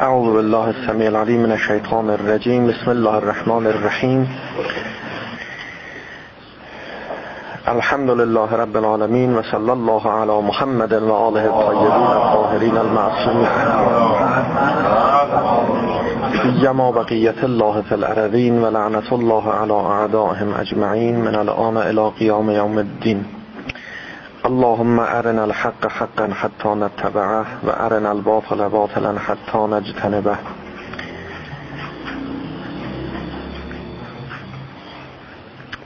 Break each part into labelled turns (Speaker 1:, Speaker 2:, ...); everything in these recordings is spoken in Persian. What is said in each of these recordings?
Speaker 1: أعوذ بالله السميع العليم من الشيطان الرجيم. بسم الله الرحمن الرحيم. الحمد لله رب العالمين وصلى الله على محمد وآله الطيبين الطاهرين المعصومين. يما بقية الله في الأرضين ولعنة الله على أعدائهم أجمعين. من الآن إلى قيام يوم الدين. اللهم ارنا الحق حقا حتى نتبعه و ارنا الباطل باطلا حتى نجتنبه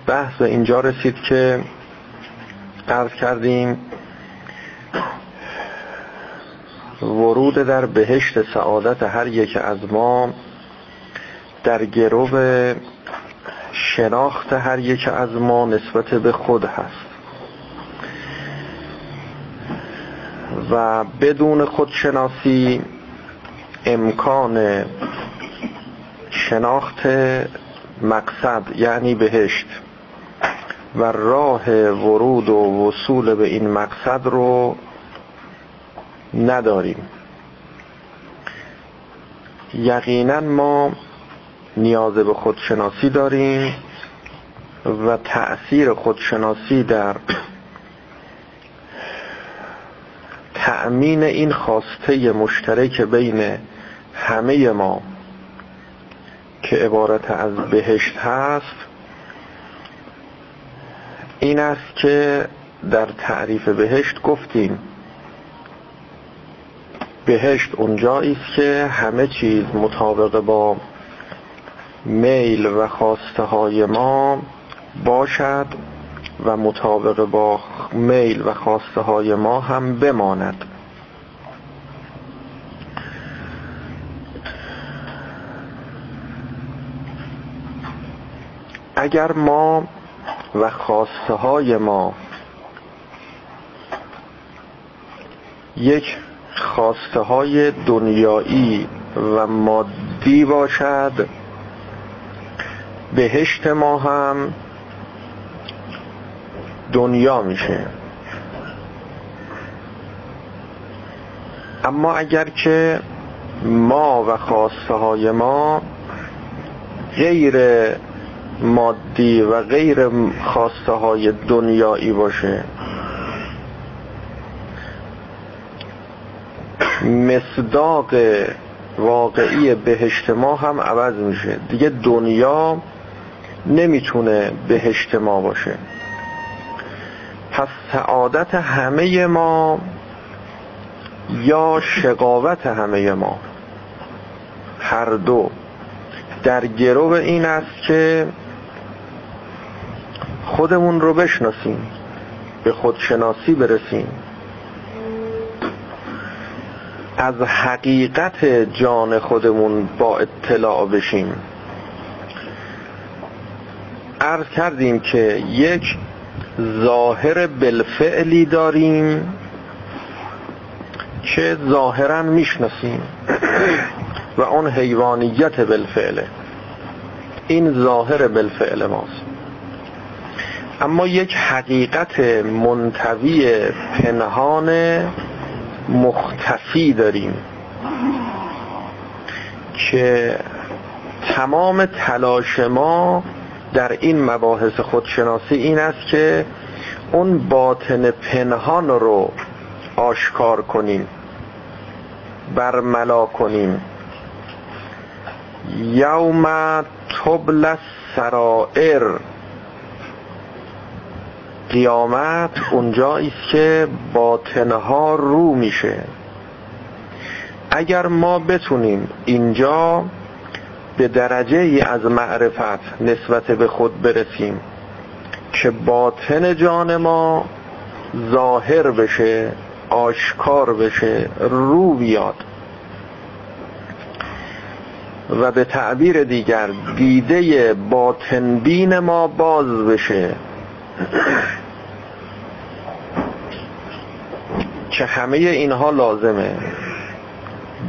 Speaker 1: بحث به اینجا رسید که عرض کردیم ورود در بهشت سعادت هر یک از ما در گرو شناخت هر یک از ما نسبت به خود هست. و بدون خودشناسی امکان شناخت مقصد یعنی بهشت و راه ورود و وصول به این مقصد رو نداریم. یقینا ما نیاز به خودشناسی داریم و تأثیر خودشناسی در تأمین این خواسته مشترک بین همه ما که عبارت از بهشت هست این است که در تعریف بهشت گفتیم. بهشت اونجایی است که همه چیز مطابق با میل و خواسته های ما باشد. و مطابق با میل و خواسته های ما هم بماند. اگر ما و خواسته های ما یک خواسته های دنیایی و مادی باشد بهشت ما هم دنیا میشه. اما اگر که ما و خواسته های ما غیر مادی و غیر خواسته های دنیایی باشه مصداق واقعی بهشت ما هم عوض میشه. دیگه دنیا نمی‌تونه بهشت ما باشه. پس سعادت همه ما یا شقاوت همه ما؟ هر دو. در گرو این است که خودمون رو بشناسیم به خودشناسی برسیم. از حقیقت جان خودمون با اطلاع بشیم. عرض کردیم که یک ظاهر بالفعلی داریم که ظاهرا می‌شناسیم. و اون حیوانیت بالفعله این ظاهر بالفعل ماست. اما یک حقیقت منتوی پنهان مختفی داریم که تمام تلاش ما در این مباحث خودشناسی این است که اون باطن پنهان رو آشکار کنیم برملا کنیم. یوم تبل سرائر قیامت اونجایی است که باطنها رو میشه. اگر ما بتونیم اینجا به درجه ای از معرفت نسبت به خود برسیم که باطن جان ما ظاهر بشه آشکار بشه رو بیاد. و به تعبیر دیگر دیده باطنبین ما باز بشه. که همه اینها لازمه.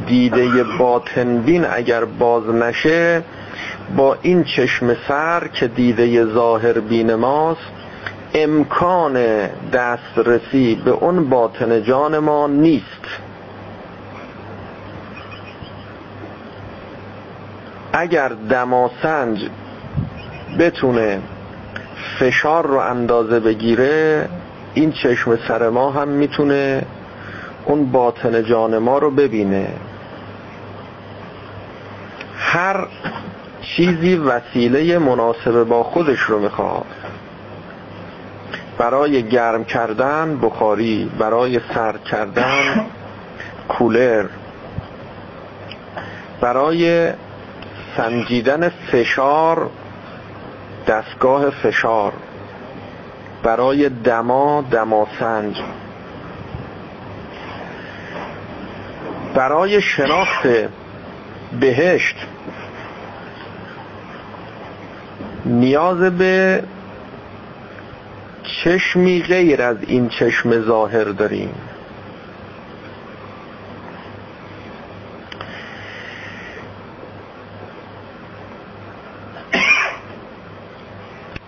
Speaker 1: دیده باطنبین اگر باز نشه با این چشم سر که دیده ظاهر بین ماست امکان دسترسی به اون باطن جان ما نیست. اگر دماسنج بتونه فشار رو اندازه بگیره این چشم سر ما هم می‌تونه اون باطن جان ما رو ببینه. هر چیزی وسیله مناسب با خودش رو می‌خواد. برای گرم کردن بخاری برای سرد کردن کولر برای سنجیدن فشار دستگاه فشار برای دما دماسنج برای شناخت بهشت. نیاز به چشمی غیر از این چشم ظاهر داریم.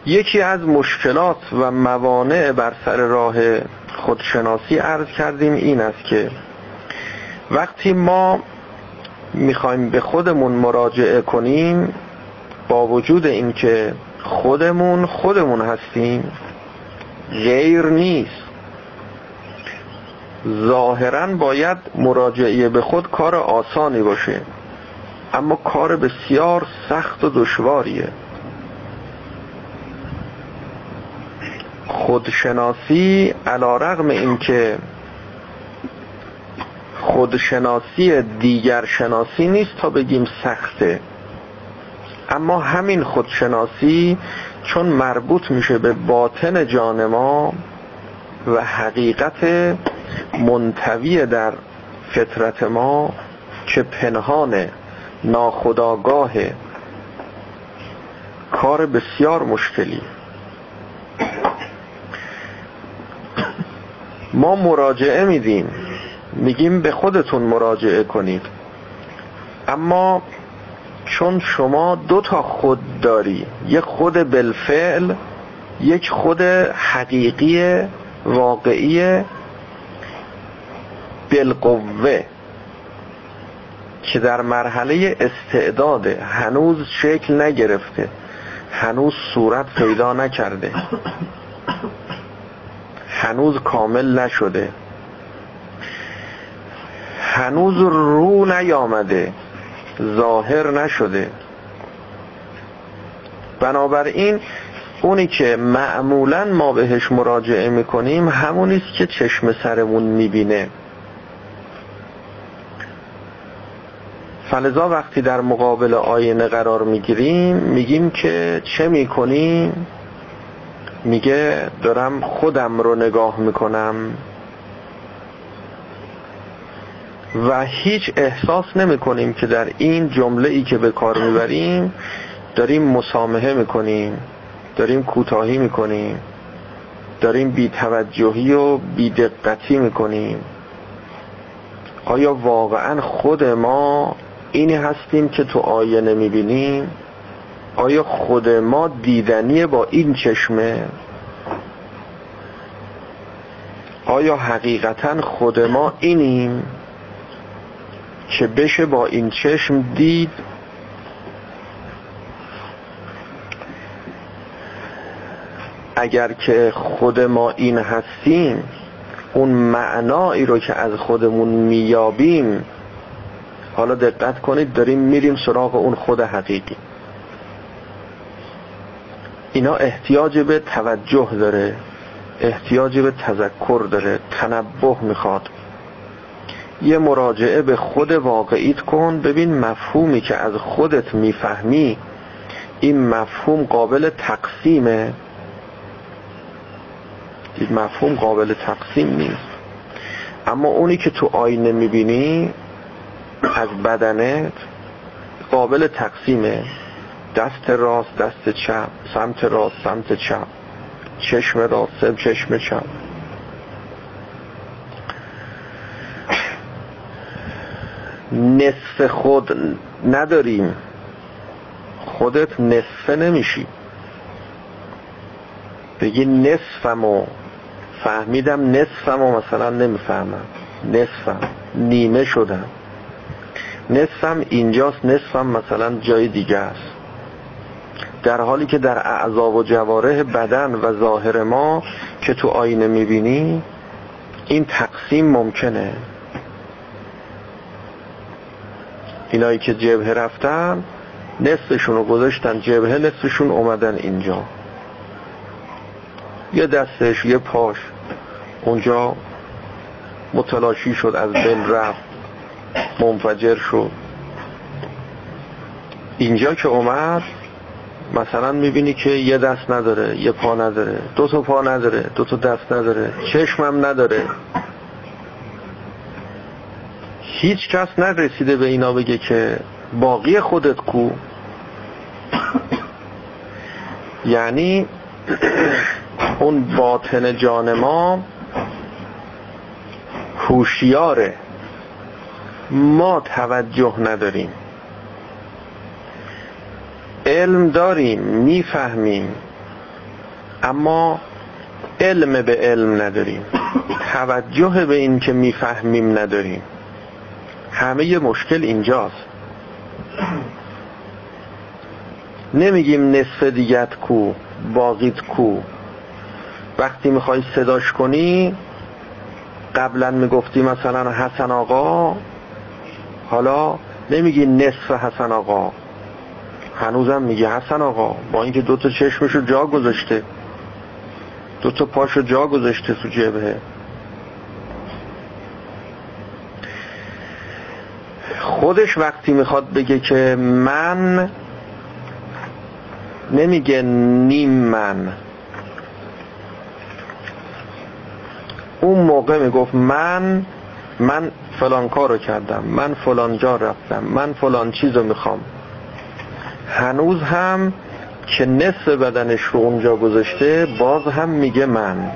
Speaker 1: یکی از مشکلات و موانع بر سر راه خودشناسی عرض کردیم این است که وقتی ما می‌خوایم به خودمون مراجعه کنیم با وجود اینکه خودمون خودمون هستیم غیر نیست. ظاهرا باید مراجعه به خود کار آسانی باشه اما کار بسیار سخت و دشواریه. خودشناسی علا رغم اینکه خودشناسی دیگر شناسی نیست تا بگیم سخته. اما همین خودشناسی چون مربوط میشه به باطن جان ما و حقیقت منتوی در فطرت ما که پنهان ناخداگاه کار بسیار مشکلی. ما مراجعه میدیم. میگیم به خودتون مراجعه کنید. اما چون شما دو تا خود داری یک خود بالفعل یک خود حقیقی واقعی بالقوه که در مرحله استعداده هنوز شکل نگرفته هنوز صورت پیدا نکرده هنوز کامل نشده. هنوز رو نیامده ظاهر نشده. بنابراین اونی که معمولا ما بهش مراجعه می‌کنیم همونی است که چشم سرمون می‌بینه. فلذا وقتی در مقابل آینه قرار می‌گیریم میگیم که چه می‌کنیم؟ میگه دارم خودم رو نگاه می‌کنم. و هیچ احساس نمی کنیم که در این جمله ای که به کار می‌بریم داریم مسامحه می‌کنیم داریم کوتاهی می‌کنیم داریم بیتوجهی و بیدقتی می‌کنیم آیا واقعا خود ما اینی هستیم که تو آینه می‌بینیم آیا خود ما دیدنی با این چشمه؟ آیا حقیقتا خود ما اینیم که بشه با این چشم دید. اگر که خود ما این هستیم اون معنایی رو که از خودمون میابیم حالا دقت کنید داریم میریم سراغ اون خود حقیقی. اینا احتیاج به توجه داره احتیاج به تذکر داره تنبه می‌خواد. یه مراجعه به خود واقعیت کن ببین مفهومی که از خودت می‌فهمی. این مفهوم قابل تقسیمه. این مفهوم قابل تقسیم نیست. اما اونی که تو آینه می‌بینی از بدنت قابل تقسیمه. دست راست دست چپ سمت راست سمت چپ. چشم راست چشم چپ. نصف خود نداریم. خودت نصفه نمیشی. بگی نصفم و فهمیدم نصفم و مثلا نمی‌فهمم. نصفم. نیمه شدم. نصفم اینجاست نصفم مثلا جای دیگه است. در حالی که در اعضا و جواره بدن و ظاهر ما که تو آینه می‌بینی این تقسیم ممکنه. اینایی که جبهه رفتن نصفشون رو گذاشتن جبهه نصفشون اومدن اینجا. یه دستش یه پاش. اونجا متلاشی شد از بین رفت منفجر شد. اینجا که اومد مثلا می‌بینی که یه دست نداره یه پا نداره. دو تا پا نداره دو تا دست نداره. چشمم نداره. هیچ کس نرسیده به اینا بگه که باقی خودت کو. یعنی اون باطن جان ما هوشیاره. ما توجه نداریم. علم داریم می‌فهمیم. اما علم به علم نداریم. توجه به این که می‌فهمیم نداریم. همه مشکل اینجاست. نمیگیم نصف دیگت کو باقیت کو. وقتی می‌خوای صداش کنی قبلا می‌گفتی مثلا حسن آقا حالا نمیگی نصف حسن آقا. هنوزم میگه حسن آقا. با اینکه دوتا چشمشو جا گذاشته. دوتا پاشو جا گذاشته تو جبهه. خودش وقتی می‌خواد بگه که من نمیگه نیم من. اون موقع می‌گفت من من فلان کارو کردم من فلان جا رفتم من فلان چیزو می‌خوام. هنوز هم که نصف بدنش رو اونجا گذاشته باز هم میگه من.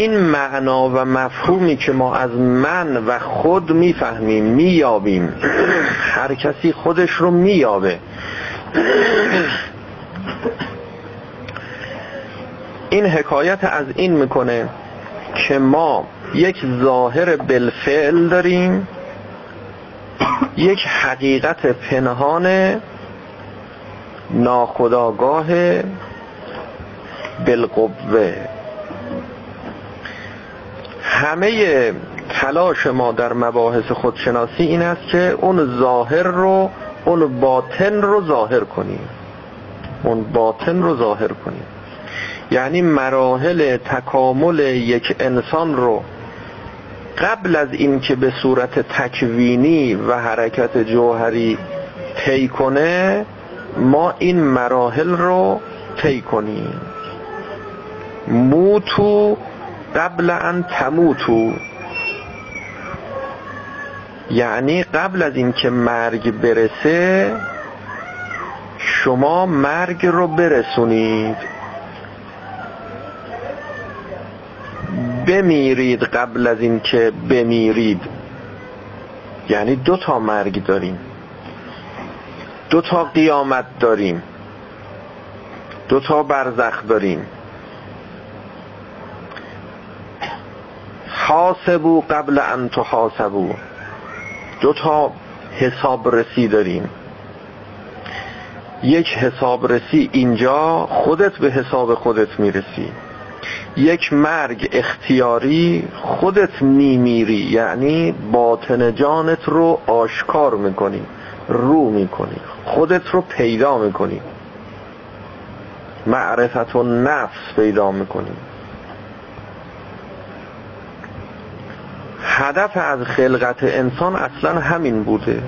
Speaker 1: این معنا و مفهومی که ما از من و خود می‌فهمیم میابیم هر کسی خودش رو میابه این حکایت از این می‌کنه که ما یک ظاهر بالفعل داریم یک حقیقت پنهان ناخداگاه بالقوه. همه تلاش ما در مباحث خودشناسی این است که اون ظاهر رو اون باطن رو ظاهر کنیم. اون باطن رو ظاهر کنیم. یعنی مراحل تکامل یک انسان رو قبل از اینکه به صورت تکوینی و حرکت جوهری طی کنه ما این مراحل رو طی کنیم. موتو قبل ان تموتو یعنی قبل از اینکه مرگ برسه شما مرگ رو برسونید. بمیرید قبل از اینکه بمیرید. یعنی دو تا مرگ داریم. دو تا قیامت داریم. دو تا برزخ داریم. حاسبو قبل ان تحاسبو دو تا حساب رسی داریم. یک حساب رسی اینجا خودت به حساب خودت می‌رسی. یک مرگ اختیاری خودت میمیری. یعنی باطن جانت رو آشکار می‌کنی رو می‌کنی خودت رو پیدا می‌کنی. معرفت و نفس پیدا می‌کنی. هدف از خلقت انسان اصلا همین بوده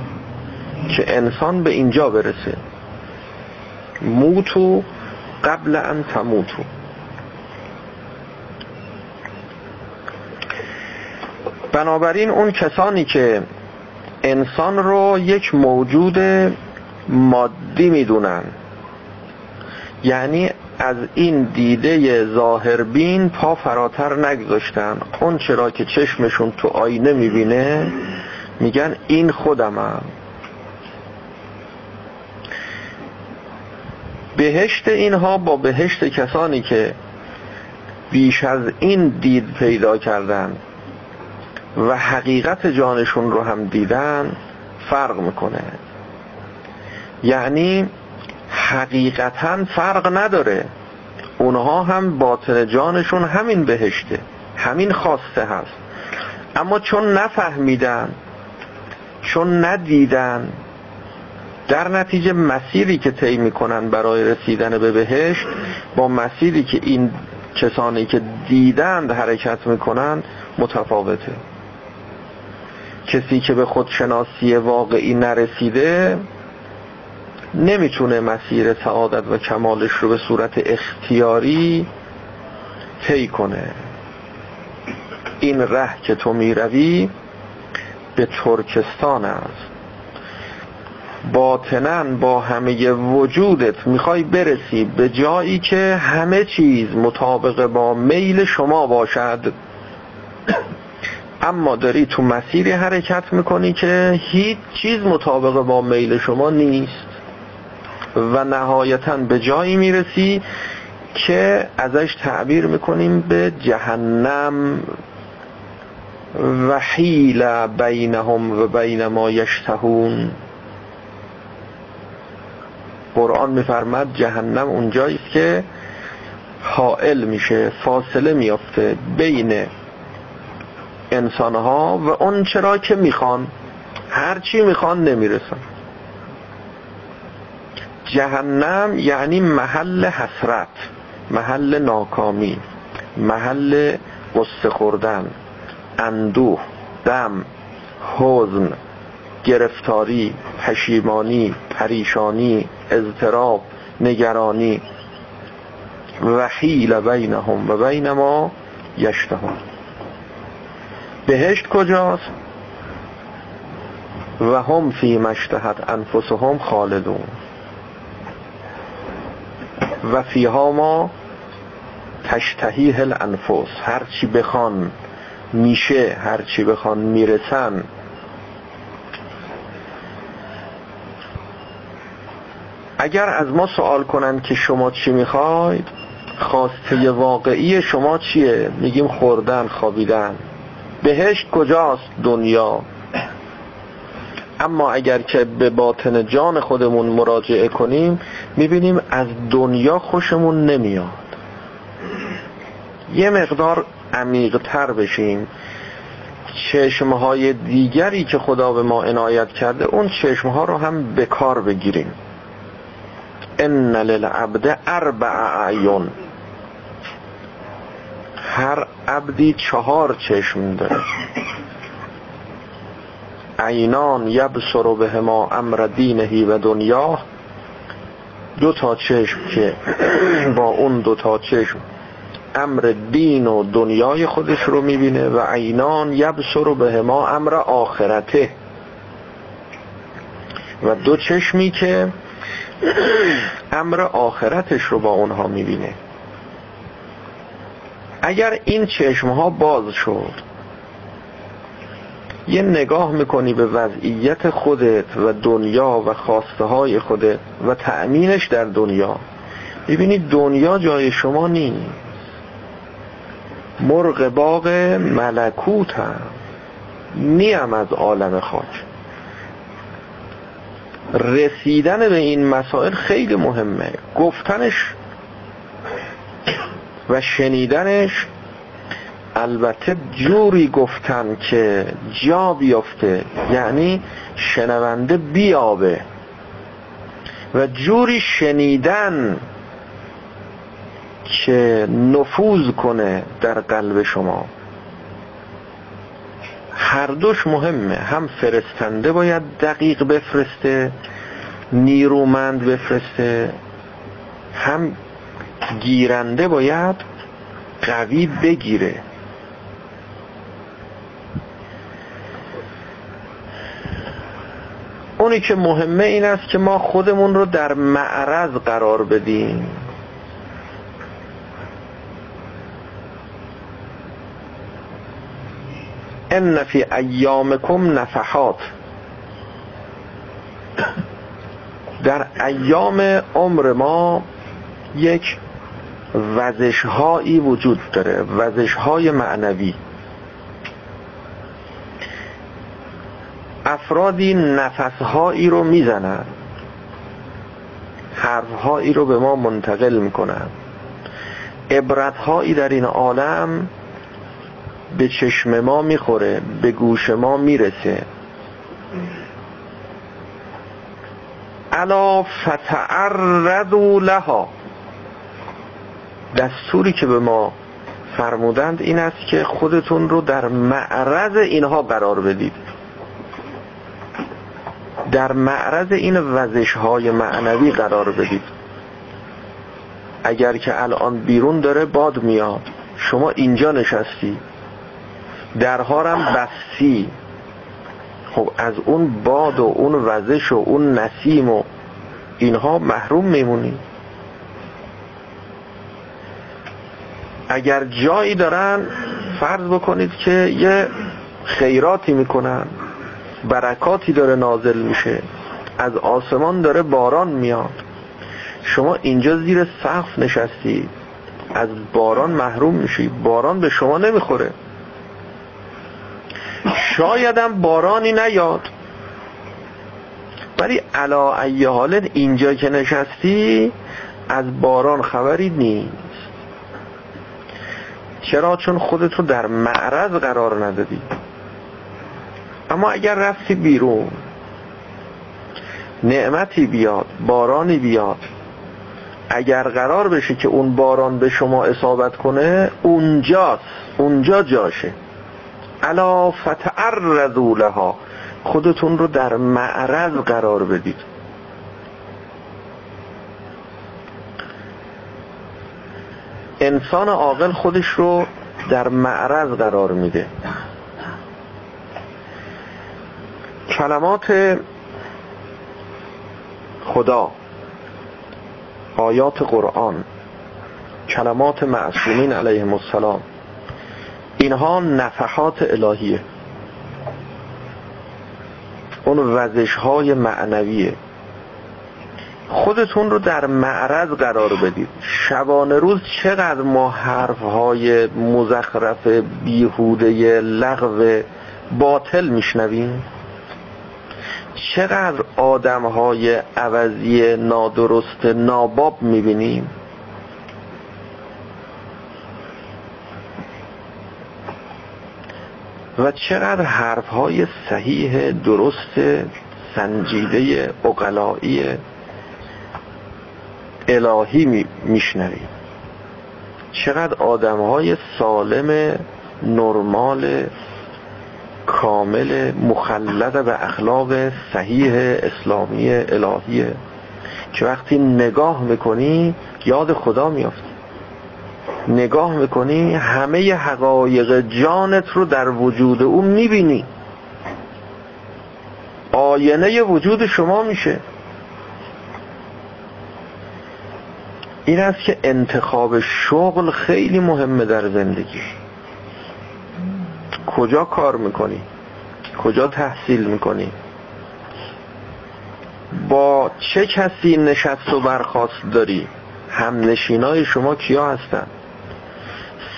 Speaker 1: که انسان به اینجا برسه. موتو قبل ان تموتو. بنابراین اون کسانی که انسان رو یک موجود مادی می‌دونن یعنی از این دیده ظاهربین پا فراتر نگذاشتن. اون چرا که چشمشون تو آینه می‌بینه میگن این خودمم. بهشت اینها با بهشت کسانی که بیش از این دید پیدا کردن و حقیقت جانشون رو هم دیدن فرق می‌کنه. یعنی حقیقتا فرق نداره. اونها هم باطن جانشون همین بهشته. همین خواسته هست. اما چون نفهمیدن چون ندیدن در نتیجه مسیری که طی می‌کنن برای رسیدن به بهشت با مسیری که این کسانی که دیدند حرکت می‌کنن متفاوته. کسی که به خودشناسی واقعی نرسیده نمی‌تونه مسیر سعادت و کمالش رو به صورت اختیاری طی کنه. این ره که تو می‌روی به ترکستان است. باطنن با همه وجودت می‌خوای برسی به جایی که همه چیز مطابق با میل شما باشد. اما داری تو مسیری حرکت می‌کنی که هیچ چیز مطابق با میل شما نیست. و نهایتا به جایی می‌رسی که ازش تعبیر می‌کنیم به جهنم. و حیل بینهم و بین ما یشتهون. قرآن میفرمد جهنم اونجایی که حائل میشه فاصله میافته بین انسانها و اون چرا که می‌خوان. هرچی می‌خوان نمی‌رسن. جهنم یعنی محل حسرت محل ناکامی محل قصه خوردن اندوه دم حزن گرفتاری پشیمانی پریشانی اضطراب نگرانی. وحیل بینهم و بین ما یشتهون. بهشت کجاست؟ و هم فی مشتهت انفسهم خالدون. و فیها ما تشتهیه الانفس. هرچی بخوان میشه هرچی بخوان می‌رسن. اگر از ما سوال کنن که شما چی می‌خواید خواسته واقعی شما چیه؟ میگیم خوردن خوابیدن. بهشت کجاست دنیا؟ اما اگر که به باطن جان خودمون مراجعه کنیم می‌بینیم از دنیا خوشمون نمیاد. یه مقدار عمیقتر بشیم. چشمهای دیگری که خدا به ما عنایت کرده اون چشمها رو هم به کار بگیریم. ان للعبد اربع اعین. هر عبدی چهار چشم داره. عینان یبصر به ما امر دینهی و دنیا. دو تا چشم که با اون دو تا چشم امر دین و دنیای خودش رو می‌بینه و عینان یبصر به ما امر آخرته. و دو چشمی که امر آخرتش رو با اونها می‌بینه. اگر این چشمها باز شد یه نگاه می‌کنی به وضعیت خودت و دنیا و خواسته های خودت و تأمینش در دنیا. ببینی دنیا جای شما نیست. مرغ باغ ملکوت هم. نیم از عالم خاک. رسیدن به این مسائل خیلی مهمه. گفتنش و شنیدنش البته جوری گفتن که جا بیفته یعنی شنونده بیابه و جوری شنیدن که نفوذ کنه در قلب شما. هر دوش مهمه هم فرستنده باید دقیق بفرسته نیرومند بفرسته هم گیرنده باید قوی بگیره. اونی که مهمه این است که ما خودمون رو در معرض قرار بدیم. ان فی ایامکم نفحات. در ایام عمر ما یک وزش هایی وجود داره وزش های معنوی. افرادی نفسهایی رو می‌زنن. حرفهایی رو به ما منتقل می‌کنن. عبرتهایی در این عالم به چشم ما می‌خوره به گوش ما می‌رسه. الا فتعرضوا لها. دستوری که به ما فرمودند این است که خودتون رو در معرض اینها قرار بدید. در معرض این وزش های معنوی قرار بدید. اگر که الان بیرون داره باد میاد شما اینجا نشستی. درهارم بستی. خب از اون باد و اون وزش و اون نسیم و اینها محروم میمونی. اگر جایی دارن فرض بکنید که یه خیراتی می‌کنن. برکاتی داره نازل میشه. از آسمان داره باران میاد. شما اینجا زیر سقف نشستی. از باران محروم میشی. باران به شما نمی‌خوره. شایدم بارانی نیاد. ولی علا ای حالت اینجا که نشستی از باران خبری نیست. چرا؟ چون خودت رو در معرض قرار ندادی. اما اگر رفتی بیرون نعمتی بیاد بارانی بیاد اگر قرار بشه که اون باران به شما اصابت کنه اونجاست اونجا جاشه. الا فتعرضوا لها خودتون رو در معرض قرار بدید. انسان عاقل خودش رو در معرض قرار میده. کلمات خدا آیات قرآن کلمات معصومین علیهم السلام اینها نفحات الهیه. اون وزش های معنویه. خودتون رو در معرض قرار بدید. شبانه روز چقدر ما حرف های مزخرف بیهوده لغو باطل میشنویم؟ چقدر آدم های عوضی نادرست ناباب می‌بینیم؟ و چقدر حرف های صحیح درست سنجیده اقلایی الهی میشنویم. چقدر آدم های سالم نرمال کامل مخلد به اخلاق صحیح اسلامی الهی. که وقتی نگاه می‌کنی یاد خدا میافتی. نگاه می‌کنی همه حقایق جانت رو در وجود او می‌بینی. آینه وجود شما میشه. این است که انتخاب شغل خیلی مهمه در زندگی کجا کار می‌کنی؟ کجا تحصیل می‌کنی؟ با چه کسی نشست و برخواست داری؟ هم نشینای شما کیا هستن؟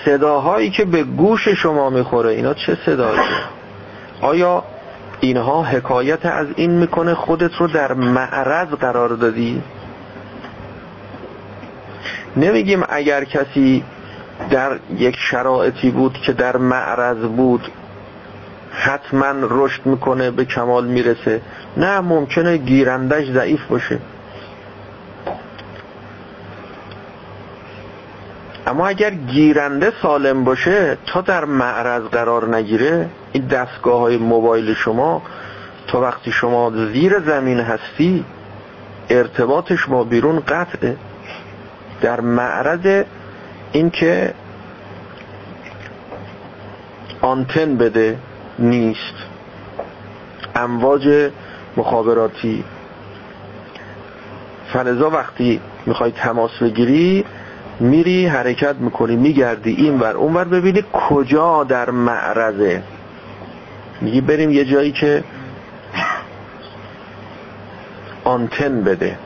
Speaker 1: صداهایی که به گوش شما می‌خوره اینا چه صدایی آیا اینها حکایت از این می‌کنه خودت رو در معرض قرار دادی؟ نمیگیم اگر کسی در یک شرایطی بود که در معرض بود. حتما رشد می‌کنه به کمال می‌رسه. نه ممکنه گیرندش ضعیف باشه. اما اگر گیرنده سالم باشه تا در معرض قرار نگیره این دستگاه های موبایل شما تا وقتی شما زیر زمین هستی ارتباطش با بیرون قطعه. در معرض اینکه آنتن بده نیست. امواج مخابراتی. فلزا وقتی می‌خوای تماس بگیری میری حرکت می‌کنی میگردی این ور اون ور ببینی کجا در معرضه. میگی بریم یه جایی که آنتن بده.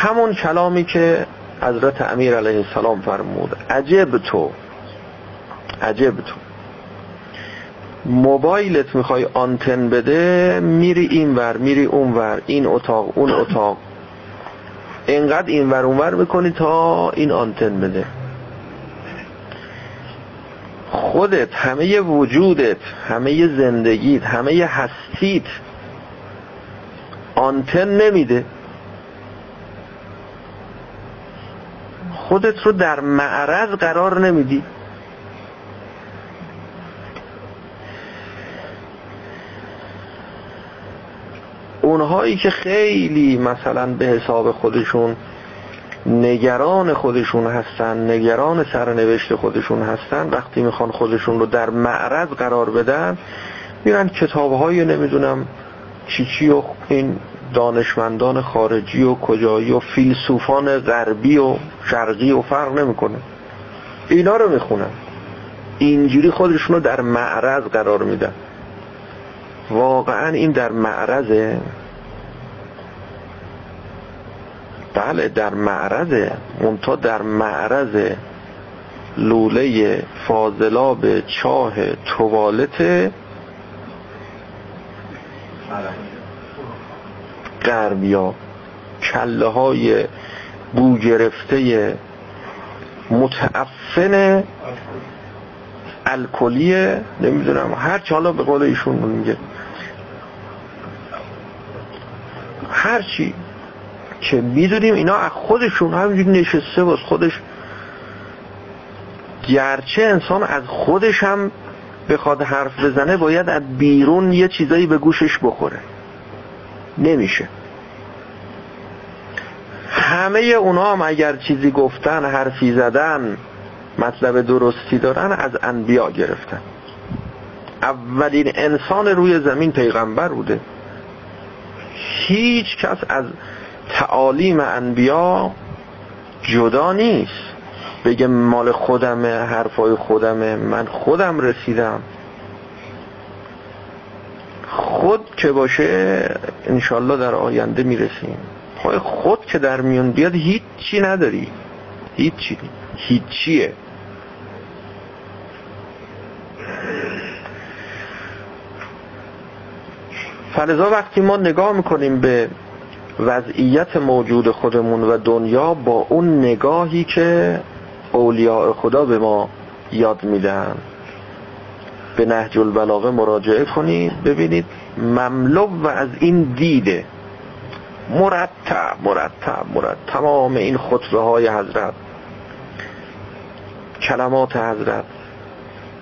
Speaker 1: همون کلامی که حضرت امیر علیه السلام فرمود. عجب تو. عجب تو. موبایلت می‌خوای آنتن بده میری این ور میری اون ور این اتاق اون اتاق. اینقدر این ور اون ور می‌کنی تا این آنتن بده. خودت همه وجودت همه زندگیت همه هستیت آنتن نمیده. خودت رو در معرض قرار نمیدی. اونهایی که خیلی مثلا به حساب خودشون نگران خودشون هستن نگران سرنوشت خودشون هستن وقتی می‌خوان خودشون رو در معرض قرار بدن میرن کتابهای نمی‌دونم چی چی و این دانشمندان خارجی و کجایی و فیلسوفان غربی و شرقی و فرق نمی‌کنه. اینا رو می‌خونن. اینجوری خودشون در معرض قرار میدن. واقعا این در معرضه. بله در معرضه. منتها در معرض لوله فاضلاب چاه توالت غربیا کله های بو گرفته متعفن الکلیه نمی‌دونم. هر حالا به قول ایشون میگه. هر چی که می‌دونیم اینا از خودشون همینجوری نشسته باز خودش. گرچه انسان از خودش هم بخواد حرف بزنه باید از بیرون یه چیزایی به گوشش بخوره. نمیشه. همه اونا هم اگر چیزی گفتن حرفی زدن مطلب درستی دارن از انبیا گرفتن. اولین انسان روی زمین پیغمبر بوده. هیچ کس از تعالیم انبیا جدا نیست. بگه مال خودمه حرفای خودمه من خودم رسیدم. خود که باشه انشالله در آینده می‌رسیم. خود که در میون بیاد هیچی نداری. هیچی. هیچیه. فلذا وقتی ما نگاه می‌کنیم به وضعیت موجود خودمون و دنیا با اون نگاهی که اولیاء خدا به ما یاد میدن. به نهج البلاغه مراجعه کنید ببینید مملو و از این دیده مرتب مرتب مرتب. تمام این خطبه های حضرت کلمات حضرت.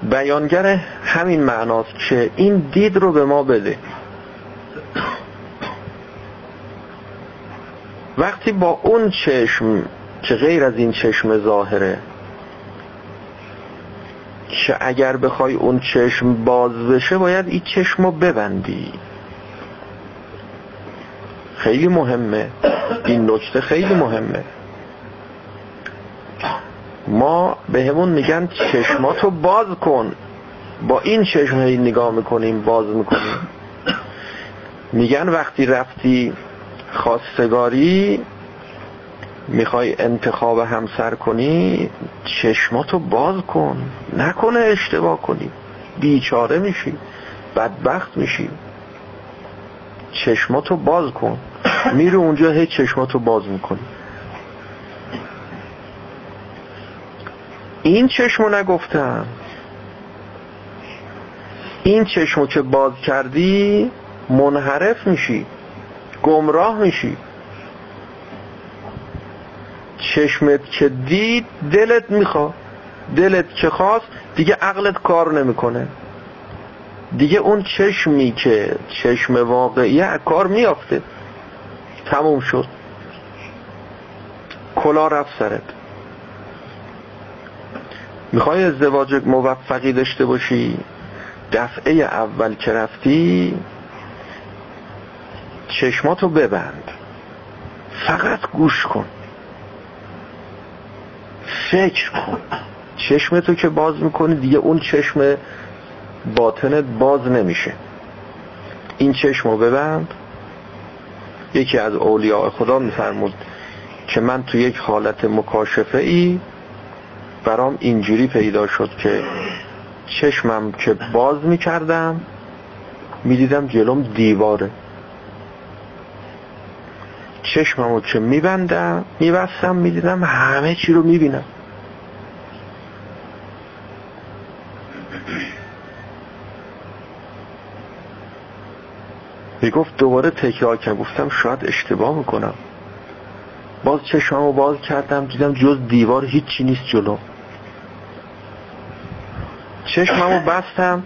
Speaker 1: بیانگر همین معناست که این دید رو به ما بده. وقتی با اون چشم که غیر از این چشم ظاهره که اگر بخوای اون چشم باز بشه باید این چشم رو ببندی. خیلی مهمه. این نکته خیلی مهمه. ما به همون میگن چشماتو باز کن. با این چشم نگاه می‌کنیم باز می‌کنیم. میگن وقتی رفتی خواستگاری می‌خوای انتخاب همسر کنی چشماتو باز کن. نکنه اشتباه کنی. بیچاره میشی. بدبخت میشی. چشماتو باز کن. میره اونجا هی چشماتو باز می‌کنی. این چشمو نگفتم. این چشمو که باز کردی منحرف میشی. گمراه میشی. چشمت که دید دلت میخوا. دلت که خواست دیگه عقلت کار نمی‌کنه. دیگه اون چشمی که چشم واقعیه کار میافته تموم شد. کلا رفت سرت. می‌خوای ازدواج موفقی داشته باشی؟ دفعه اول که رفتی چشماتو ببند. فقط گوش کن. فکر کن. چشمتو که باز می‌کنی دیگه اون چشم باطنت باز نمیشه. این چشمو ببند. یکی از اولیاء خدا میفرمود که من تو یک حالت مکاشفه ای برام اینجوری پیدا شد که چشمم که باز می‌کردم می‌دیدم جلوم دیواره. چشممو که میبندم میبستم می‌دیدم همه چی رو می‌بینم. می‌گفت دوباره تکرار کردم. گفتم شاید اشتباه می‌کنم. باز چشممو باز کردم دیدم جز دیوار هیچی نیست جلو. چشممو بستم.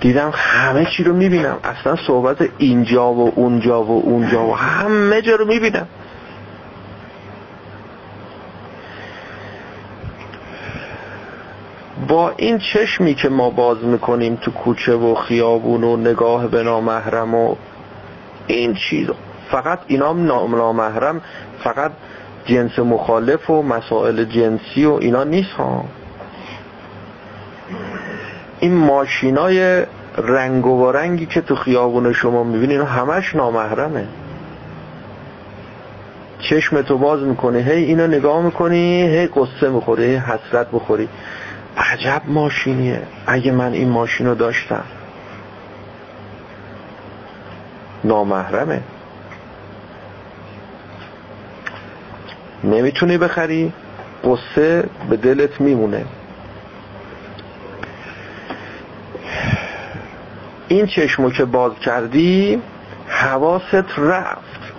Speaker 1: دیدم همه چی رو می‌بینم. اصلا صحبت اینجا و اونجا و اونجا و همه جا رو می‌بینم. با این چشمی که ما باز می‌کنیم تو کوچه و خیابون و نگاه به نامحرم و این چیز. فقط اینا نامحرم فقط جنس مخالف و مسائل جنسی و اینا نیست ها. این ماشینای رنگ و رنگی که تو خیابون شما می‌بینید همش نامحرمه. چشم تو باز می‌کنی هی اینو نگاه می‌کنی هی قصه می‌خوری هی حسرت بخوری عجب ماشینیه. اگه من این ماشین رو داشتم. نامحرمه. نمی‌تونی بخری قصه به دلت میمونه. این چشمو که باز کردی حواست رفت.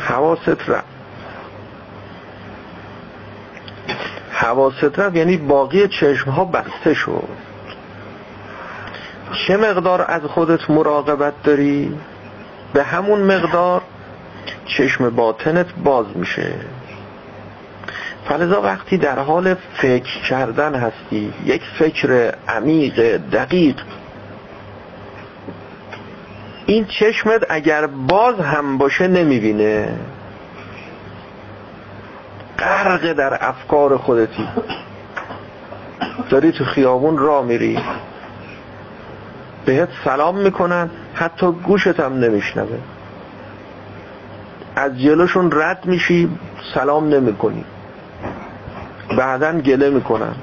Speaker 1: حواست رفت. حواست رفت یعنی باقی چشم ها بسته شد. چه مقدار از خودت مراقبت داری؟ به همون مقدار چشم باطنت باز میشه. فلذا وقتی در حال فکر کردن هستی یک فکر عمیق دقیق. این چشمت اگر باز هم باشه نمی‌بینه. غرق در افکار خودتی. داری تو خیابون را میری. بهت سلام می‌کنن حتی گوشت هم نمیشنوه. از جلوشون رد میشی سلام نمی‌کنی. بعدا گله می‌کنن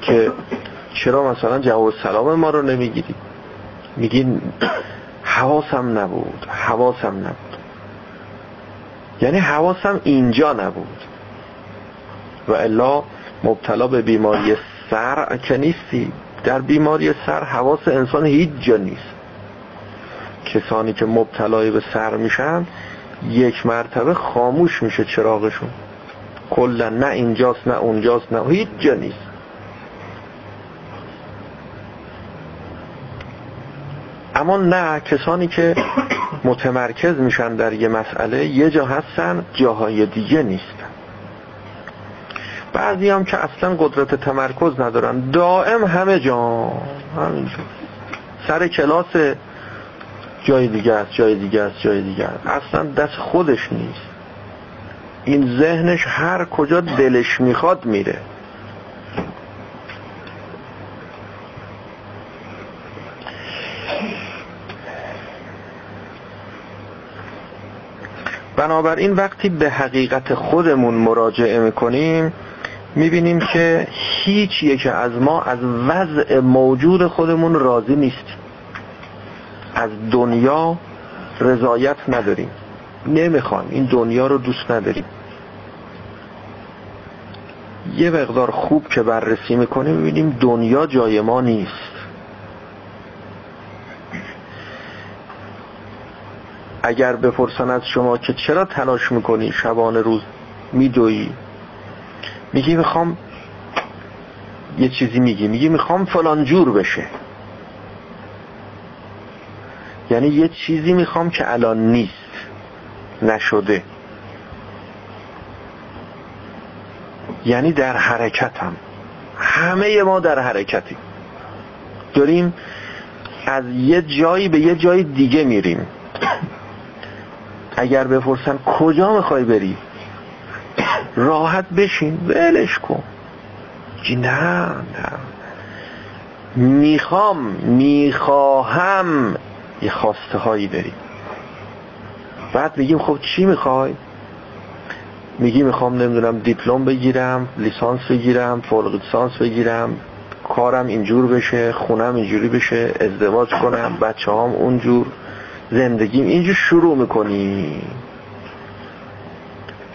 Speaker 1: که چرا مثلا جواب سلام ما رو نمی‌گیری؟ میگین حواسم نبود حواسم نبود. یعنی حواسم اینجا نبود. و الا مبتلا به بیماری سر که نیستی. در بیماری سر حواس انسان هیچ جا نیست. کسانی که مبتلای به سر میشن یک مرتبه خاموش میشه چراغشون. کلا نه اینجاست نه اونجاست نه هیچ جا نیست. اما نه کسانی که متمرکز میشن در یه مسئله یه جا هستن جاهای دیگه نیستن. بعضی هم که اصلا قدرت تمرکز ندارن دائم همه جا همینجور سر کلاس جای دیگه است جای دیگه است جای دیگه است. اصلا دست خودش نیست. این ذهنش هر کجا دلش می‌خواد میره. بنابراین وقتی به حقیقت خودمون مراجعه می‌کنیم می‌بینیم که هیچ یک از ما از وضع موجود خودمون راضی نیست. از دنیا رضایت نداریم. نمی‌خوایم. این دنیا رو دوست نداریم. یه مقدار خوب که بررسی می‌کنیم می‌بینیم دنیا جای ما نیست. اگر بپرسن از شما که چرا تلاش می‌کنی شبانه روز میدویی میگی می‌خوام یه چیزی میگی. میگی می‌خوام فلان جور بشه. یعنی یه چیزی می‌خوام که الان نیست نشده. یعنی در حرکتم. همه ما در حرکتیم. داریم از یه جایی به یه جای دیگه میریم. اگر بپرسن کجا می‌خوای بری؟ راحت بشین. ولش کن. نه نه. می‌خوام می‌خواهم یه خواسته هایی داریم بعد بگیم خب چی می‌خوای؟ میگی می‌خوام نمی‌دونم دیپلم بگیرم لیسانس بگیرم فوق لیسانس بگیرم کارم اینجور بشه خونم اینجوری بشه ازدواج کنم بچه هام اونجور زندگیم اینجور شروع می‌کنی.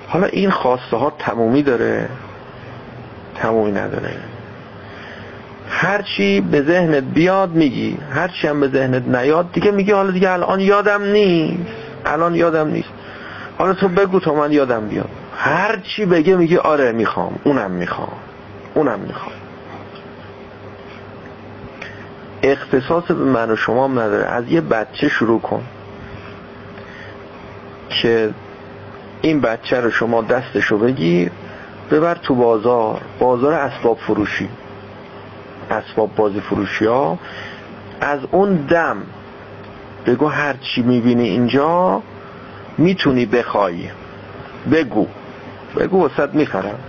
Speaker 1: حالا این خواسته ها تمومی داره تمومی نداره. هرچی به ذهنت بیاد میگی هرچی هم به ذهنت نیاد دیگه میگی حالا دیگه الان یادم نیست الان یادم نیست. حالا تو بگو تا من یادم بیاد. هرچی بگه میگی آره می‌خوام اونم می‌خوام اونم می‌خوام. اختصاص به من و شما نداره. از یه بچه شروع کن که این بچه رو شما دستشو بگیر ببر تو بازار. بازار اسباب فروشی. اسباب بازی فروشی ها. از اون دم بگو هر چی می‌بینی اینجا می‌تونی بخوای. بگو. بگو وسط می‌خرم.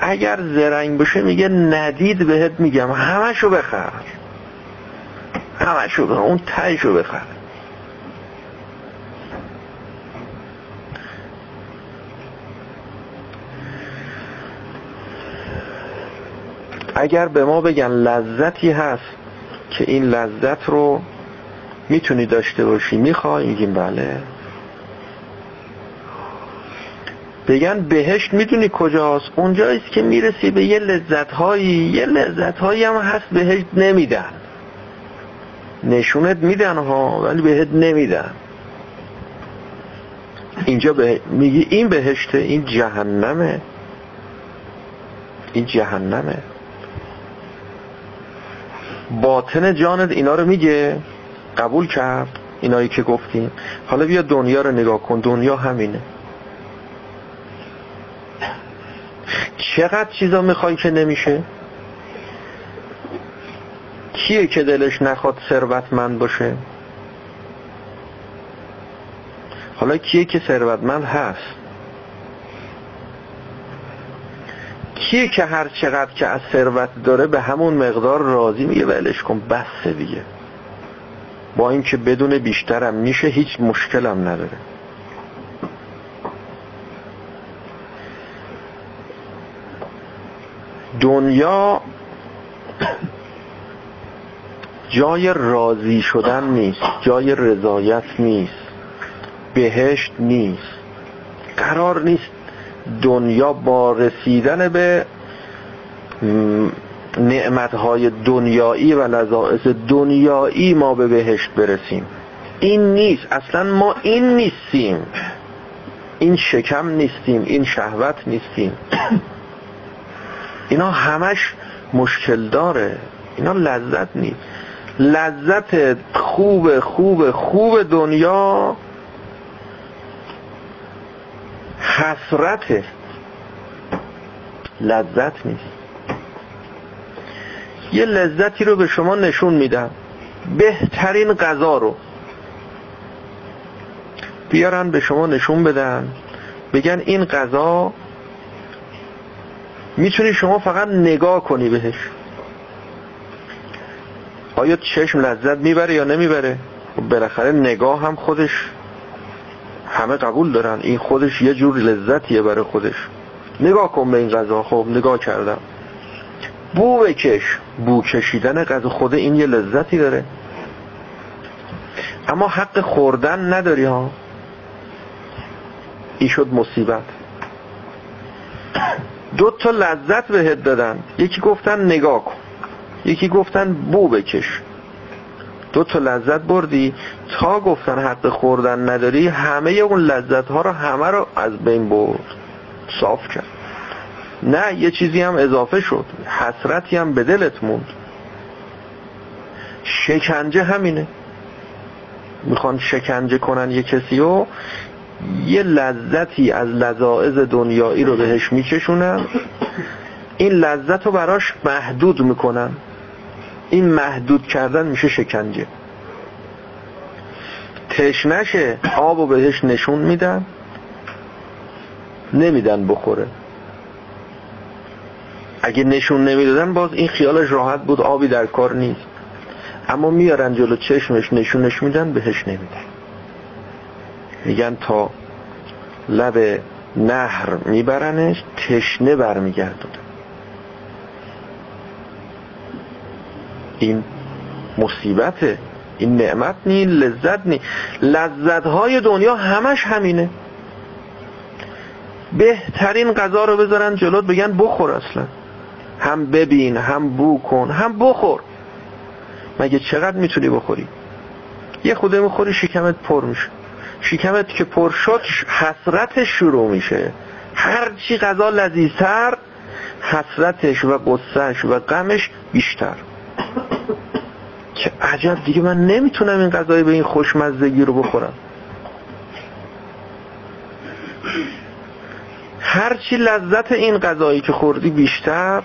Speaker 1: اگر زرنگ باشه میگه ندید بهت میگم. همشو بخر. همشو بخر. اون تایشو بخر. اگر به ما بگن لذتی هست که این لذت رو می‌تونی داشته باشی می‌خوای؟ میگیم بله. بگن بهشت می‌دونی کجاست. اونجاییست که می‌رسی به یه لذت هایی یه لذت هایی هم هست بهشت نمیدن. نشونت میدن ها ولی بهت نمیدن. اینجا به... میگی این بهشته این جهنمه. این جهنمه. باطن جانت اینا رو میگه. قبول کرد اینایی که گفتیم. حالا بیا دنیا رو نگاه کن. دنیا همینه. چقدر چیزا می‌خوای که نمیشه؟ کیه که دلش نخواد ثروتمند باشه؟ حالا کیه که ثروتمند هست؟ کیه که هر چقدر که از ثروت داره به همون مقدار راضی میگه ولش کن بسه دیگه. با اینکه بدون بیشترم میشه هیچ مشکلم نداره. دنیا جای راضی شدن نیست جای رضایت نیست بهشت نیست. قرار نیست دنیا با رسیدن به نعمتهای دنیایی و لذائز دنیایی ما به بهشت برسیم. این نیست اصلا ما این نیستیم. این شکم نیستیم این شهوت نیستیم. اینا همش مشکل داره. اینا لذت نیست. لذت خوب خوب خوب دنیا حسرته لذت نیست. یه لذتی رو به شما نشون میدم. بهترین غذا رو. بیارن به شما نشون بدن. بگن این غذا می‌تونی شما فقط نگاه کنی بهش. آیا چشم لذت می‌بره یا نمی‌بره؟ خب بالاخره نگاه هم خودش همه قبول دارن. این خودش یه جور لذتیه برای خودش. نگاه کن به این غذا. خب نگاه کردم. بو بکش بو کشیدن غذا خود این یه لذتی داره. اما حق خوردن نداری ها؟ این شد مصیبت. دو تا لذت بهت دادن. یکی گفتن نگاه کن. یکی گفتن بو بکش. دو تا لذت بردی. تا گفتن حق خوردن نداری همه اون لذت ها رو همه رو از بین برد. صاف کرد. نه یه چیزی هم اضافه شد. حسرتی هم به دلت موند. شکنجه همینه. می‌خوان شکنجه کنن یه کسی رو. یه لذتی از لذائز دنیایی رو بهش میچشونن این لذت رو براش محدود می‌کنن این محدود کردن میشه شکنجه. تشنشه آب و بهش نشون میدن نمیدن بخوره. اگه نشون نمی‌دادن باز این خیالش راحت بود آبی در کار نیست. اما میارن جلو چشمش نشونش میدن بهش نمیدن. میگن تا لب نهر میبرنش تشنه برمیگردونه. این مصیبته این نعمت نی لذت نی. لذت های دنیا همش همینه. بهترین غذا رو بذارن جلوت بگن بخور اصلا. هم ببین هم بو کن هم بخور. مگه چقدر می‌تونی بخوری؟ یه خوده می‌خوری شکمت پر میشه. شکمت که پر شد حسرتش شروع میشه. هرچی غذا لذیذتر حسرتش و قصهش و غمش بیشتر. که عجب دیگه من نمی‌تونم این غذای به این خوشمزدگی رو بخورم. هرچی لذت این غذایی که خوردی بیشتر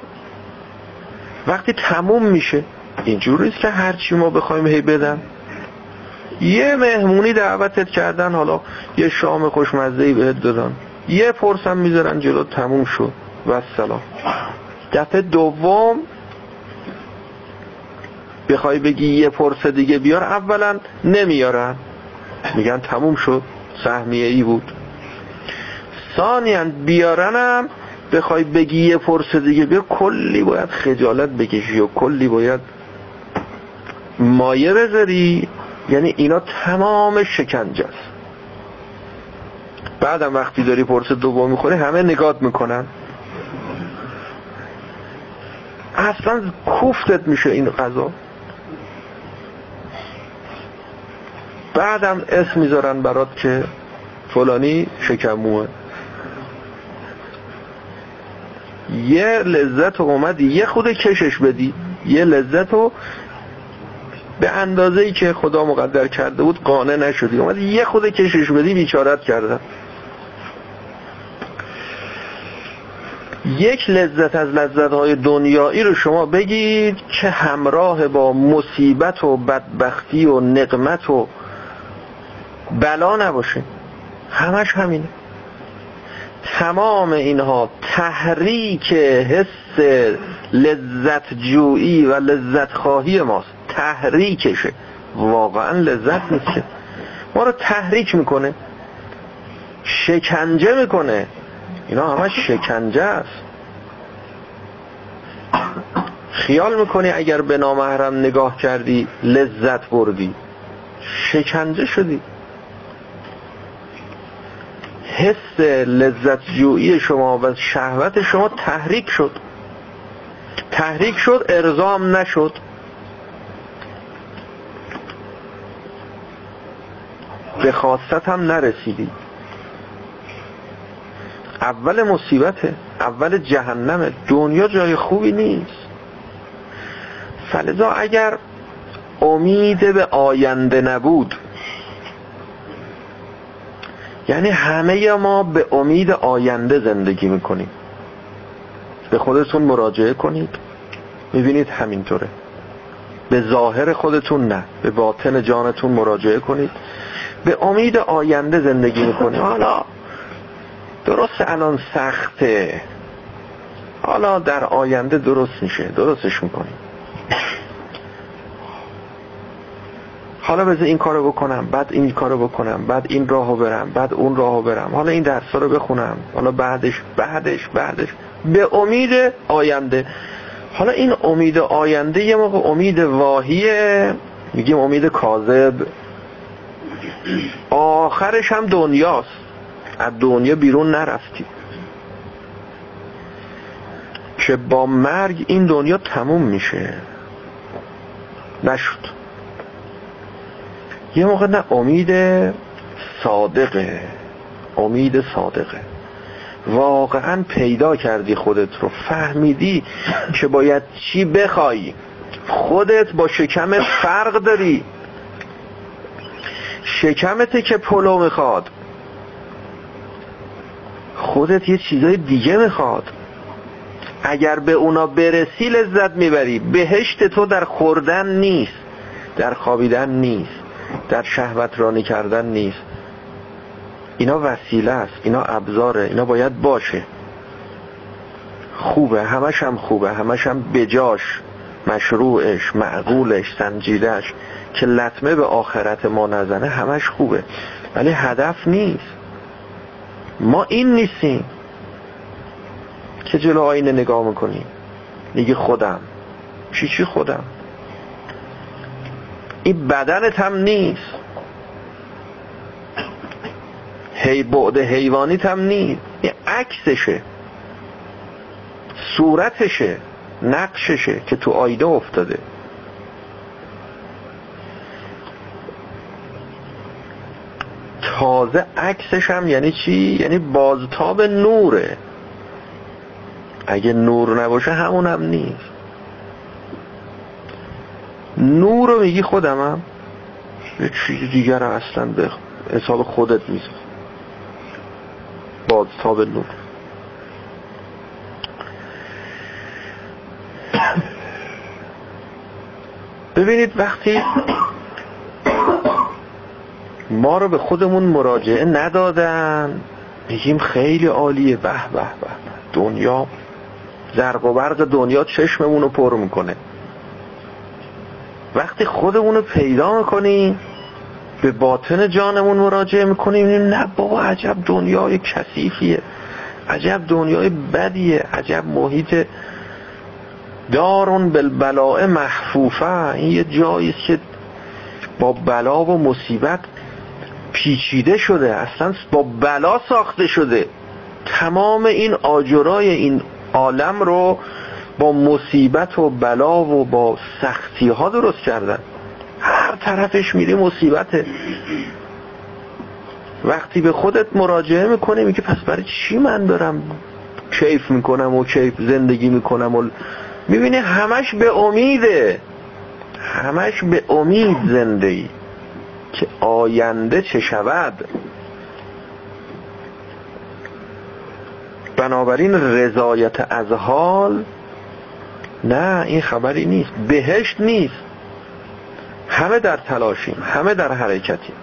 Speaker 1: وقتی تموم میشه اینجوریست که هرچی ما بخوایم هی بدن. یه مهمونی دعوتت کردن حالا یه شام خوشمزه بهت دادن. یه پرسم می‌ذارن جلو تموم شد و سلام دفعه دوم بخوای بگی یه پرس دیگه بیار اولا نمیارن. میگن تموم شد سهمیه ای بود. ثانیا بیارنم بخوای بگی یه پرس دیگه بیار. کلی باید خجالت بکشی و کلی باید مایه بذاری. یعنی اینا تمام شکنجه است. بعدم وقتی داری پرس دوم می‌خوری همه نگات می‌کنن. اصلا کوفتت میشه این غذا. بعدم اسم می‌ذارن برات که فلانی شکموه. یه لذت اومدی یه خود کشش بدی یه لذت رو به اندازه ای که خدا مقدر کرده بود قانع نشدی. اومدی یه خود کشش بدی بیچارت کردن. یک لذت از لذت های دنیایی رو شما بگید که همراه با مصیبت و بدبختی و نقمت و بلا نباشه. همش همینه. تمام اینها تحریک حس لذت جویی و لذت خواهی ماست. تحریکشه. واقعا لذت نیست. ما رو تحریک می‌کنه. شکنجه می‌کنه. اینا همش شکنجه است. خیال می‌کنی اگر به نامحرم نگاه کردی لذت بردی. شکنجه شدی. حس لذت جویی شما و شهوت شما تحریک شد. تحریک شد ارزام نشد. به خواست هم نرسیدی. اول مصیبته اول جهنمه. دنیا جای خوبی نیست. فلذا اگر امید به آینده نبود یعنی همه ما به امید آینده زندگی می‌کنیم. به خودتون مراجعه کنید. می‌بینید همینطوره. به ظاهر خودتون نه به باطن جانتون مراجعه کنید. به امید آینده زندگی می‌کنید حالا درست الان سخته. حالا در آینده درست میشه. درستش می‌کنیم حالا بذار این کارو بکنم بعد این کارو بکنم بعد این راهو برم بعد اون راهو برم. حالا این درس رو بخونم. حالا بعدش بعدش بعدش. به امید آینده. حالا این امید آینده یه موقع امید واهیه. میگیم امید کاذب. آخرش هم دنیاست. از دنیا بیرون نرفتی. که با مرگ این دنیا تموم میشه. نشد. یه موقع نه امید صادقه. امید صادقه. واقعا پیدا کردی خودت رو. فهمیدی که باید چی بخوای. خودت با شکم فرق داری. شکمته که پلو می‌خواد. خودت یه چیزای دیگه می‌خواد. اگر به اونا برسی لذت می‌بری. بهشت تو در خوردن نیست. در خوابیدن نیست. در شهوت رانی کردن نیست. اینا وسیله است. اینا ابزاره. اینا باید باشه. خوبه. همش هم خوبه. همش هم بجاش. مشروعش معقولش سنجیدش که لطمه به آخرت ما نزنه همش خوبه. ولی هدف نیست. ما این نیستیم که جلو آینه نگاه می‌کنیم. میگه خودم. چی چی خودم؟ این بدنت هم نیست. هی بعد حیوانیت هم نیست. این عکسشه. صورتشه. نقششه که تو آیده افتاده. تازه عکسش هم یعنی چی؟ یعنی بازتاب نوره. اگه نور نباشه همون هم نیست. نور رو میگی خودمم یه چیز دیگر اصلا به حساب خودت میزن بازتاب نور. ببینید وقتی ما رو به خودمون مراجعه ندادن میگیم خیلی عالیه به به به دنیا زرق و برق دنیا چشممون رو پر می‌کنه. وقتی خودمون رو پیدا می‌کنیم به باطن جانمون مراجعه می‌کنیم نه بابا عجب دنیای کثیفیه عجب دنیای بدیه عجب محیط دارون بالبلاء محفوفه. این یه جایی که با بلا و مصیبت پیچیده شده. اصلا با بلا ساخته شده. تمام این آجرای این عالم رو با مصیبت و بلا و با سختی ها درست کردن. هر طرفش میری مصیبته. وقتی به خودت مراجعه می‌کنی میگه پس برای چی من دارم کیف می‌کنم و کیف زندگی می‌کنم و می‌بینی همش به امیده. همش به امید زندگی که آینده چه شود. بنابراین رضایت از حال نه این خبری نیست. بهشت نیست. همه در تلاشیم همه در حرکتیم.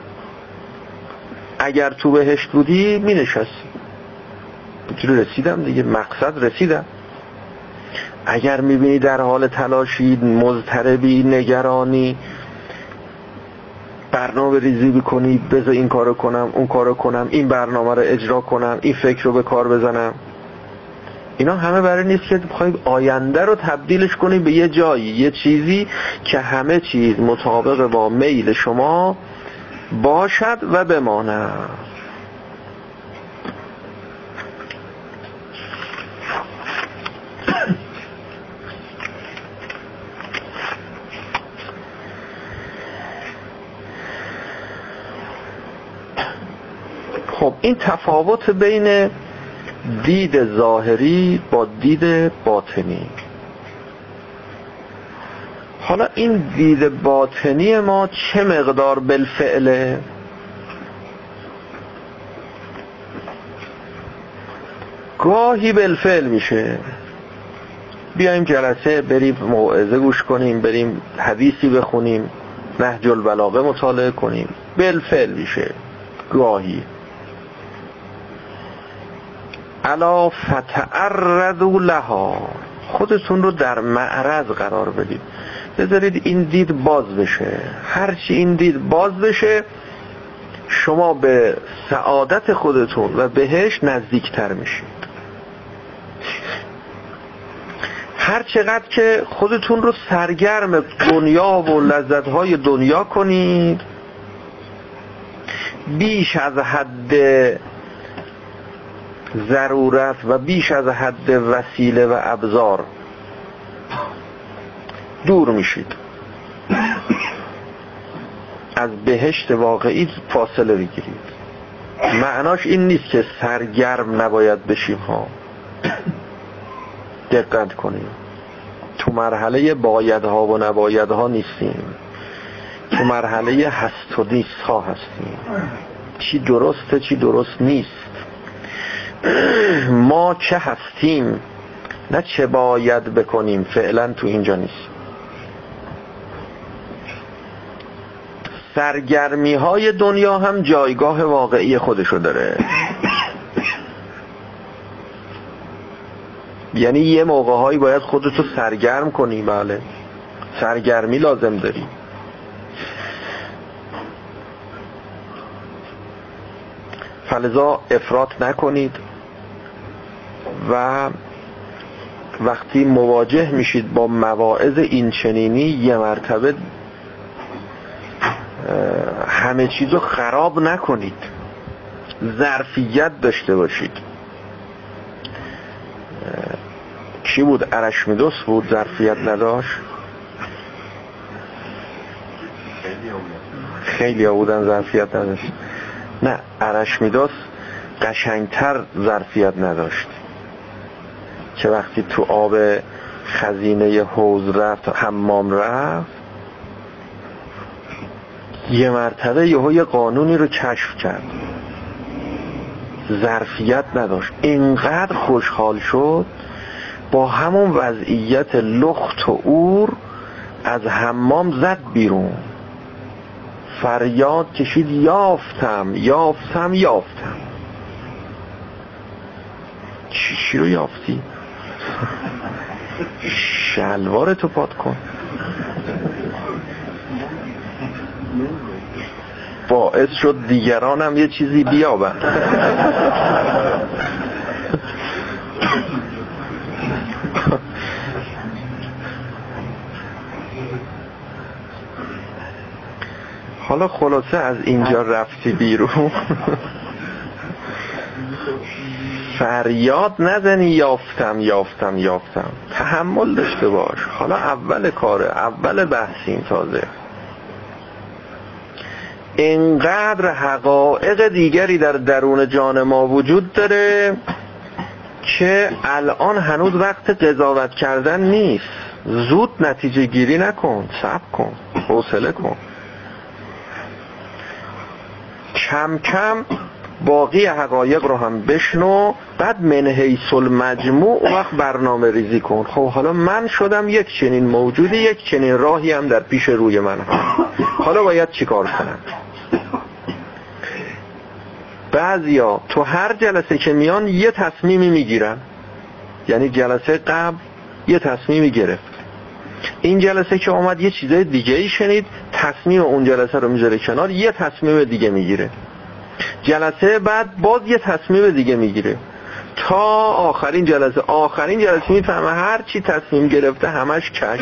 Speaker 1: اگر تو بهشت بودی می نشستی رسیدم دیگه مقصد رسیدم. اگر می‌بینی در حال تلاشی مضطربی نگرانی برنامه ریزی بکنی بذار این کارو کنم اون کارو کنم این برنامه رو اجرا کنم این فکر رو به کار بزنم. اینا همه برای نیست که بخوای آینده رو تبدیلش کنی به یه جایی یه چیزی که همه چیز مطابق با میل شما باشد و بماند. خب این تفاوت بین دید ظاهری با دید باطنی. حالا این دید باطنی ما چه مقدار بالفعله؟ گاهی بالفعل میشه. بیایم جلسه بریم موعظه گوش کنیم بریم حدیثی بخونیم نهج البلاغه مطالعه کنیم. بالفعل میشه گاهی. الا فتعرضوا لها. خودتون رو در معرض قرار بدید. بذارید این دید باز بشه. هرچی این دید باز بشه شما به سعادت خودتون و بهش نزدیکتر میشید. هر چقدر که خودتون رو سرگرم دنیا و لذتهای دنیا کنید بیش از حد ضرورت و بیش از حد وسیله و ابزار. دور میشید. از بهشت واقعی فاصله بگیرید معناش این نیست که سرگرم نباید بشیم ها. دقت کنیم. تو مرحله بایدها و نبایدها نیستیم. تو مرحله هست و نیست ها هستیم. چی درسته چی درست نیست. ما چه هستیم؟ نه چه باید بکنیم فعلا تو اینجا نیست. سرگرمی های دنیا هم جایگاه واقعی خودشو داره. یعنی یه موقع هایی باید خودتو سرگرم کنی بله. سرگرمی لازم داری. فلذا افراط نکنید. و وقتی مواجه میشید با مواعظ این چنینی یه مرتبه همه چیزو خراب نکنید. ظرفیت داشته باشید. کی بود؟ ارشمیدس بود ظرفیت نداشت؟ خیلی ها بودن ظرفیت نداشت. نه ارشمیدس قشنگتر ظرفیت نداشت. که وقتی تو آب خزینه حوز رفت حمام رفت یه مرتبه یهو یه قانونی رو کشف کرد. ظرفیت نداشت. اینقدر خوشحال شد با همون وضعیت لخت و اور از حمام زد بیرون. فریاد کشید یافتم یافتم یافتم. چی رو یافتی؟ شلوار تو پاد کن. باعث شد دیگرانم یه چیزی بیابن. حالا خلاصه از اینجا رفتی بیرون. فریاد نزنی یافتم یافتم یافتم. تحمل داشته باش. حالا اول کاره اول بحثیم تازه. اینقدر حقایق دیگری در درون جان ما وجود داره که الان هنوز وقت قضاوت کردن نیست. زود نتیجه گیری نکن صبر کن حوصله کن. کم کم باقی حقایق رو هم بشنو بعد من حیث المجموع وقت برنامه ریزی کن. خب حالا من شدم یک چنین موجودی یک چنین راهی هم در پیش روی من هم. حالا باید چیکار کنم؟ بعضیا تو هر جلسه که میان یه تصمیمی می‌گیرن. یعنی جلسه قبل یه تصمیمی گرفت. این جلسه که اومد یه چیزای دیگه ای شنید تصمیم اون جلسه رو می‌ذاره کنار یه تصمیم دیگه می‌گیره. جلسه بعد باز یه تصمیم دیگه می‌گیره. تا آخرین جلسه. آخرین جلسه می‌فهمه هر چی تصمیم گرفته همش کش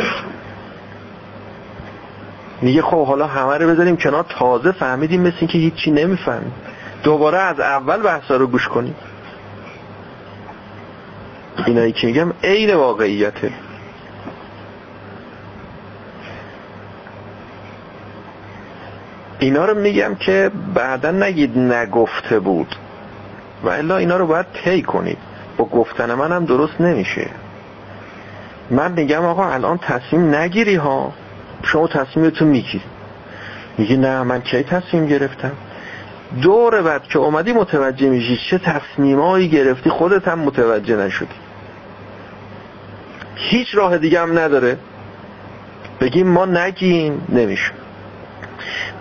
Speaker 1: میگه خب حالا همه رو بذاریم کنار. تازه فهمیدیم مثل که هیچی نمی‌فهمیم. دوباره از اول بحثا رو گوش کنیم. اینایی که میگم عین واقعیته. اینا رو میگم که بعدا نگید نگفته بود. و الا اینا رو باید طی کنید. با گفتن منم درست نمیشه. من میگم آقا الان تصمیم نگیری ها. شما تصمیمتو می‌گیری میگی نه من کی تصمیم گرفتم؟ دور بعد که اومدی متوجه میشی چه تصمیمایی گرفتی خودت هم متوجه نشدی. هیچ راه دیگه هم نداره. بگیم ما نگیم نمیشه.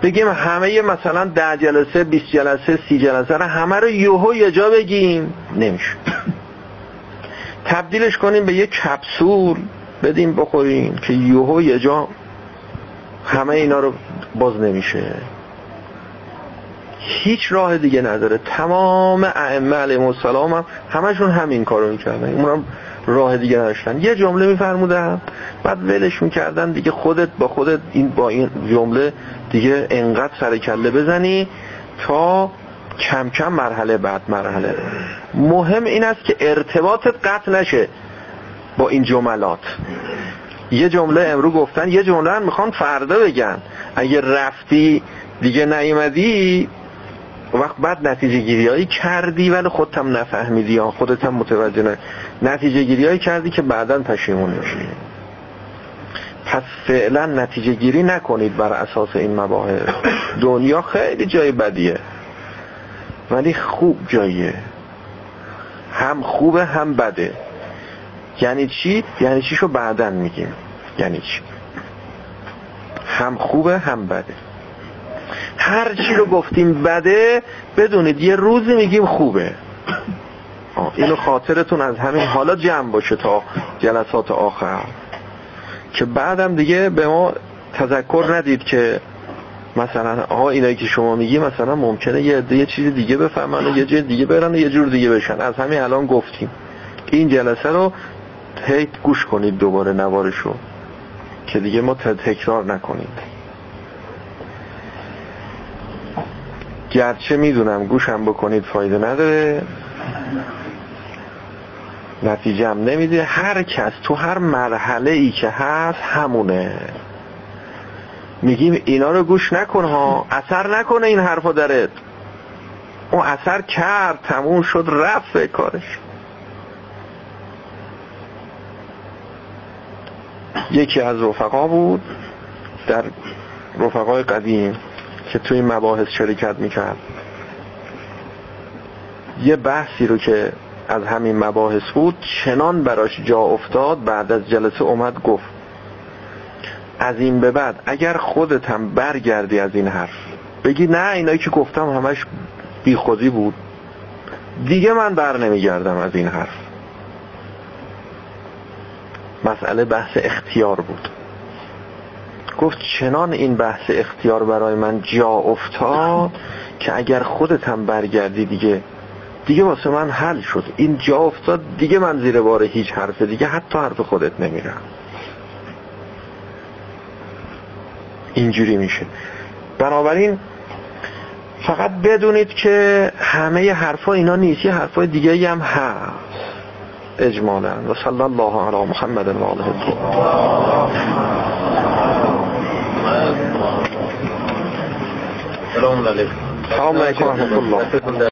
Speaker 1: بگیم همه مثلا ده جلسه 20 جلسه سی جلسه رو همه رو یوهو یه جا بگیم. نمیشه. تبدیلش کنیم به یه کپسول بدیم بخوریم که یوهو یه جا همه اینا رو باز نمیشه. هیچ راه دیگه نداره. تمام ائمه علیهم السلام هم همشون همین کارو می‌کردن. اونم راه دیگه نداشتن. یه جمله میفرمودن بعد ولش می‌کردن دیگه خودت با خودت این با این جمله دیگه انقدر سر کله بزنی تا کم کم مرحله بعد مرحله. مهم این است که ارتباطت قطع نشه با این جملات. یه جمله امرو گفتن یه جمله هم می‌خوان فردا بگن اگه رفتی دیگه نیومدی وقت بعد نتیجه گیری کردی ولی خودت هم نفهمیدی یا خودت هم متوجه نه نتیجه گیری کردی که بعدا پشیمون میشی. پس فعلا نتیجه گیری نکنید بر اساس این مباحث. دنیا خیلی جای بدیه ولی خوب جاییه. هم خوبه هم بده. یعنی چی؟ یعنی چی شو بعدا میگیم. یعنی چی؟ هم خوبه هم بده. هر چی رو گفتیم بده بدونید یه روزی میگیم خوبه. اینو خاطرتون از همین حالا جمع باشه تا جلسات آخر. که بعدم دیگه به ما تذکر ندید که مثلا آقا اینایی که شما میگی مثلا ممکنه یه یه چیز دیگه بفهمن و یه جای دیگه برن و یه جور دیگه بشن. از همین الان گفتیم. این جلسه رو هیت گوش کنید دوباره نوارشو که دیگه ما تکرار نکنیم. گرچه می‌دونم گوشم بکنید فایده نداره. نتیجه هم نمیده. هر کس تو هر مرحله ای که هست همونه. میگیم اینا رو گوش نکن ها. اثر نکنه این حرفا درت. اون اثر کرد تموم شد رفت کارش. یکی از رفقا بود در رفقای قدیم. که توی مباحث شرکت می‌کرد. یه بحثی رو که از همین مباحث بود چنان براش جا افتاد بعد از جلسه اومد گفت از این به بعد اگر خودت هم برگردی از این حرف بگی نه اینایی که گفتم همش بیخودی بود دیگه من بر نمیگردم از این حرف. مسئله بحث اختیار بود. گفت چنان این بحث اختیار برای من جا افتاد که اگر خودت هم برگردی دیگه دیگه واسه من حل شد. این جا افتاد دیگه من زیر بار هیچ حرف دیگه حتی حرف خودت نمیرم. اینجوری میشه. بنابراین فقط بدونید که همه حرفا اینا نیست یه حرفای دیگه هم هست. اجمالا. و صلی الله علی محمد و آله. السلام عليكم. السلام عليكم الله.